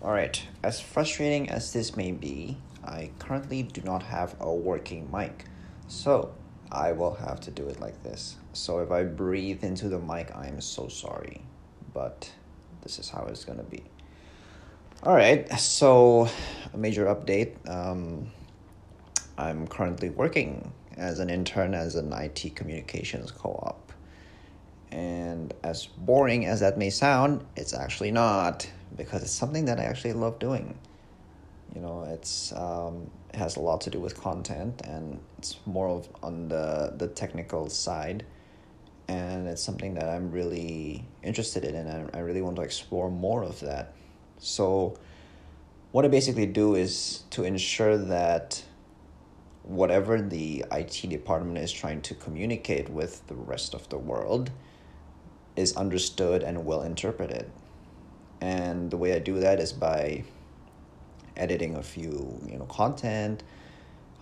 Alright, as frustrating as this may be, I currently do not have a working mic. So, I will have to do it like this. So, if I breathe into the mic, I am so sorry. But this is how it's gonna be. Alright, so a major update. Um, I'm currently working as an intern as an IT communications co op. And as boring as that may sound, it's actually not because it's something that I actually love doing. You know, it's um, it has a lot to do with content, and it's more of on the the technical side, and it's something that I'm really interested in, and I, I really want to explore more of that. So, what I basically do is to ensure that whatever the IT department is trying to communicate with the rest of the world is understood and well interpreted and the way I do that is by editing a few you know content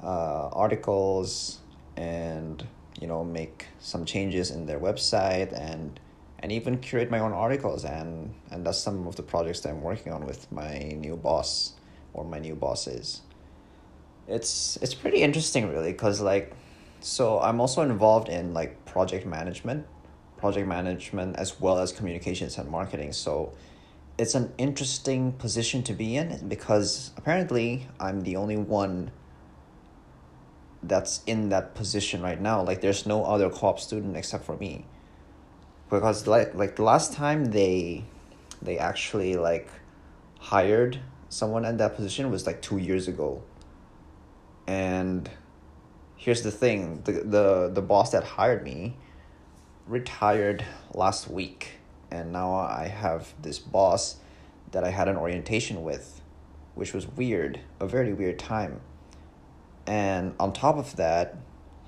uh, articles and you know make some changes in their website and and even curate my own articles. And and that's some of the projects that I'm working on with my new boss or my new bosses. It's it's pretty interesting really because like so I'm also involved in like project management project management as well as communications and marketing. So it's an interesting position to be in because apparently I'm the only one that's in that position right now. Like there's no other co-op student except for me. Because like like the last time they they actually like hired someone in that position was like 2 years ago. And here's the thing, the the the boss that hired me retired last week and now I have this boss that I had an orientation with, which was weird, a very weird time. And on top of that,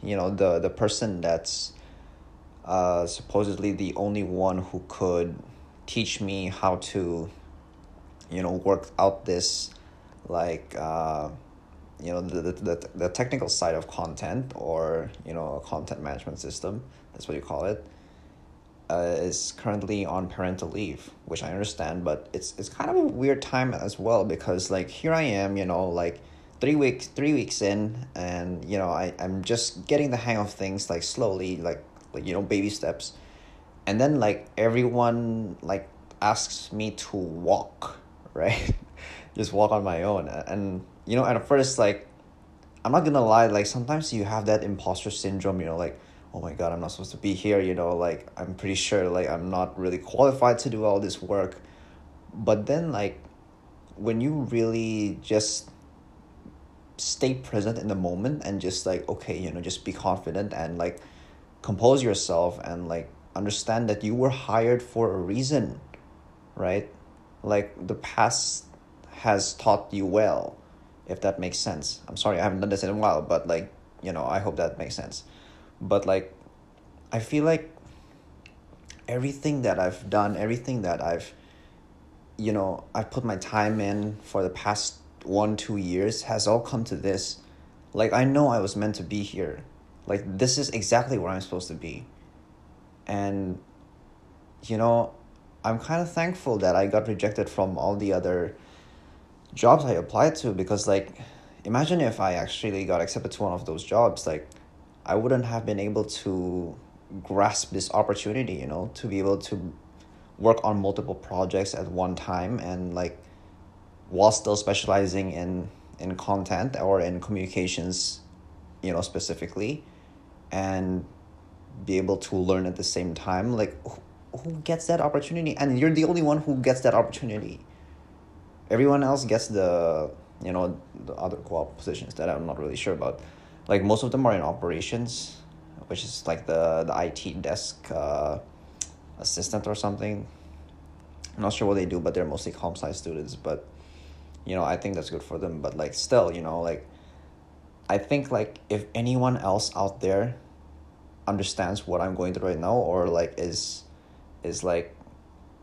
you know, the the person that's uh, supposedly the only one who could teach me how to, you know, work out this, like, uh, you know, the, the, the technical side of content or, you know, a content management system. That's what you call it uh, is currently on parental leave, which I understand, but it's it's kind of a weird time as well because like here I am, you know, like three weeks three weeks in, and you know I I'm just getting the hang of things like slowly, like like you know baby steps, and then like everyone like asks me to walk, right, just walk on my own, and you know at first like I'm not gonna lie, like sometimes you have that imposter syndrome, you know, like oh my god i'm not supposed to be here you know like i'm pretty sure like i'm not really qualified to do all this work. But then like when you really just stay present in the moment and just like okay you know just be confident and like compose yourself and like understand that you were hired for a reason right? Like the past has taught you well if that makes sense. I'm sorry i haven't done this in a while but like you know i hope that makes sense but like i feel like everything that i've done everything that i've you know i've put my time in for the past one two years has all come to this. Like i know i was meant to be here. Like this is exactly where i'm supposed to be. And you know i'm kind of thankful that i got rejected from all the other jobs i applied to because like imagine if i actually got accepted to one of those jobs. Like I wouldn't have been able to grasp this opportunity, you know, to be able to work on multiple projects at one time and like while still specializing in in content or in communications, you know, specifically and be able to learn at the same time like who, who gets that opportunity? And you're the only one who gets that opportunity. Everyone else gets the you know the other co-op positions that i'm not really sure about like most of them are in operations which is like the the IT desk uh, assistant or something. I'm not sure what they do but they're mostly comp sci students but you know I think that's good for them. But like still you know like I think like if anyone else out there understands what I'm going through right now or like is is like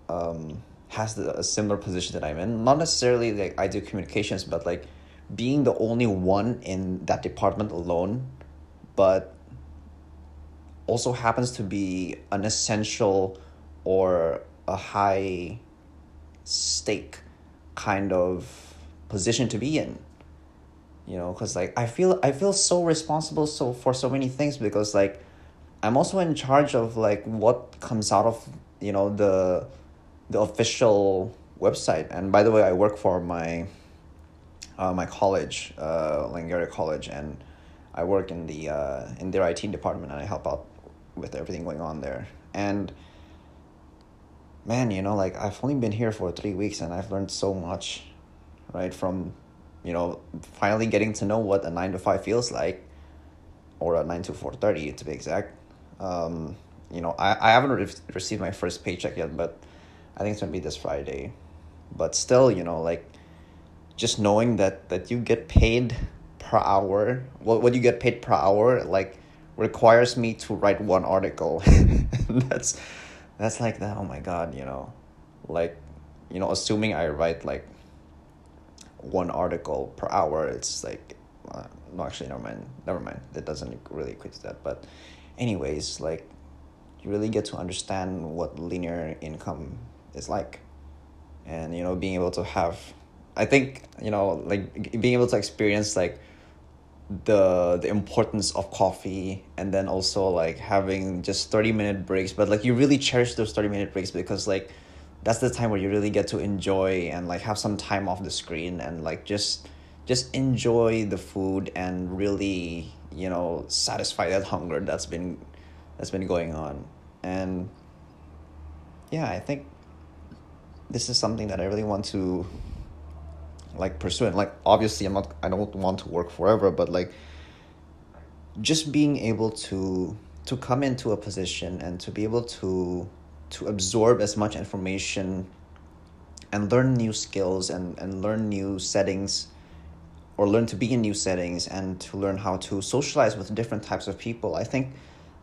um has the, a similar position that I'm in not necessarily like I do communications but like being the only one in that department alone, but also happens to be an essential or a high stake kind of position to be in. You know because like i feel i feel so responsible so for so many things because like i'm also in charge of like what comes out of you know the the official website. And by the way i work for my uh, my college uh Langara college and i work in the uh, in their it department and i help out with everything going on there. And man you know like i've only been here for three weeks and i've learned so much right from you know finally getting to know what a 9 to 5 feels like or a 9 to 4.30 to be exact. Um, you know i, I haven't re- received my first paycheck yet but i think it's to be this friday. But still you know like just knowing that that you get paid per hour what, what you get paid per hour like requires me to write one article. That's that's like that oh my god you know. Like you know assuming i write like one article per hour it's like uh, no actually never mind never mind. That doesn't really equate to that. But anyways like you really get to understand what linear income is like. And you know being able to have i think you know like being able to experience like the the importance of coffee and then also like having just 30 minute breaks but like you really cherish those 30 minute breaks because like that's the time where you really get to enjoy and like have some time off the screen and like just just enjoy the food and really you know satisfy that hunger that's been that's been going on. And yeah i think this is something that i really want to like pursuing. Like obviously i'm not i don't want to work forever but like just being able to to come into a position and to be able to to absorb as much information and learn new skills and, and learn new settings or learn to be in new settings and to learn how to socialize with different types of people i think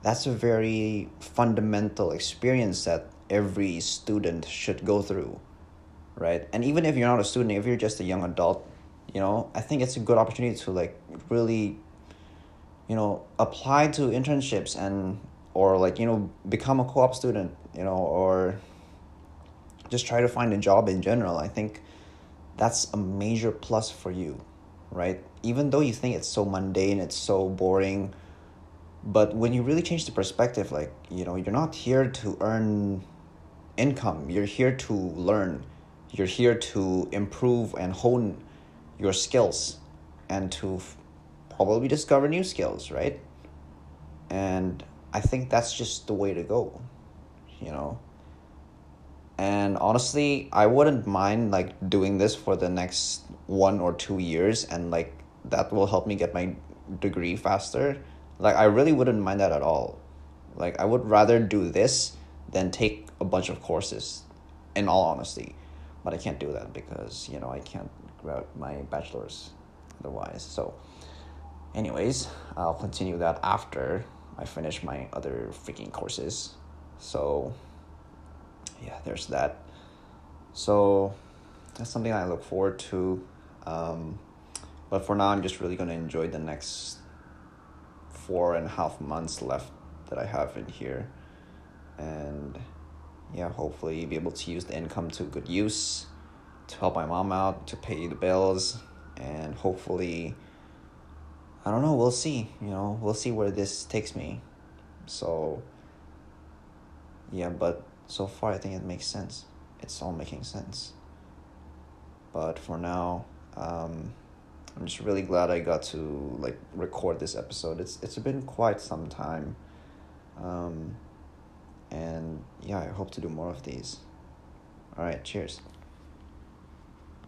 that's a very fundamental experience that every student should go through right? And even if you're not a student if you're just a young adult you know i think it's a good opportunity to like really you know apply to internships and or like you know become a co-op student you know or just try to find a job in general. I think that's a major plus for you right? Even though you think it's so mundane it's so boring but when you really change the perspective like you know you're not here to earn income. You're here to learn you're here to improve and hone your skills and to f- probably discover new skills, right? And I think that's just the way to go, you know. And honestly, I wouldn't mind like doing this for the next one or two years and like that will help me get my degree faster. Like I really wouldn't mind that at all. Like I would rather do this than take a bunch of courses in all honesty but I can't do that because you know I can't grab my bachelor's otherwise. So, anyways, I'll continue that after I finish my other freaking courses. So, yeah, there's that. So, that's something I look forward to. Um, but for now, I'm just really gonna enjoy the next four and a half months left that I have in here, and yeah, hopefully be able to use the income to good use to help my mom out, to pay the bills, and hopefully, I don't know, we'll see. You know, we'll see where this takes me. So, yeah, but so far I think it makes sense. It's all making sense. But for now, um, I'm just really glad I got to like record this episode. It's it's been quite some time. Um, and yeah, I hope to do more of these. All right, cheers.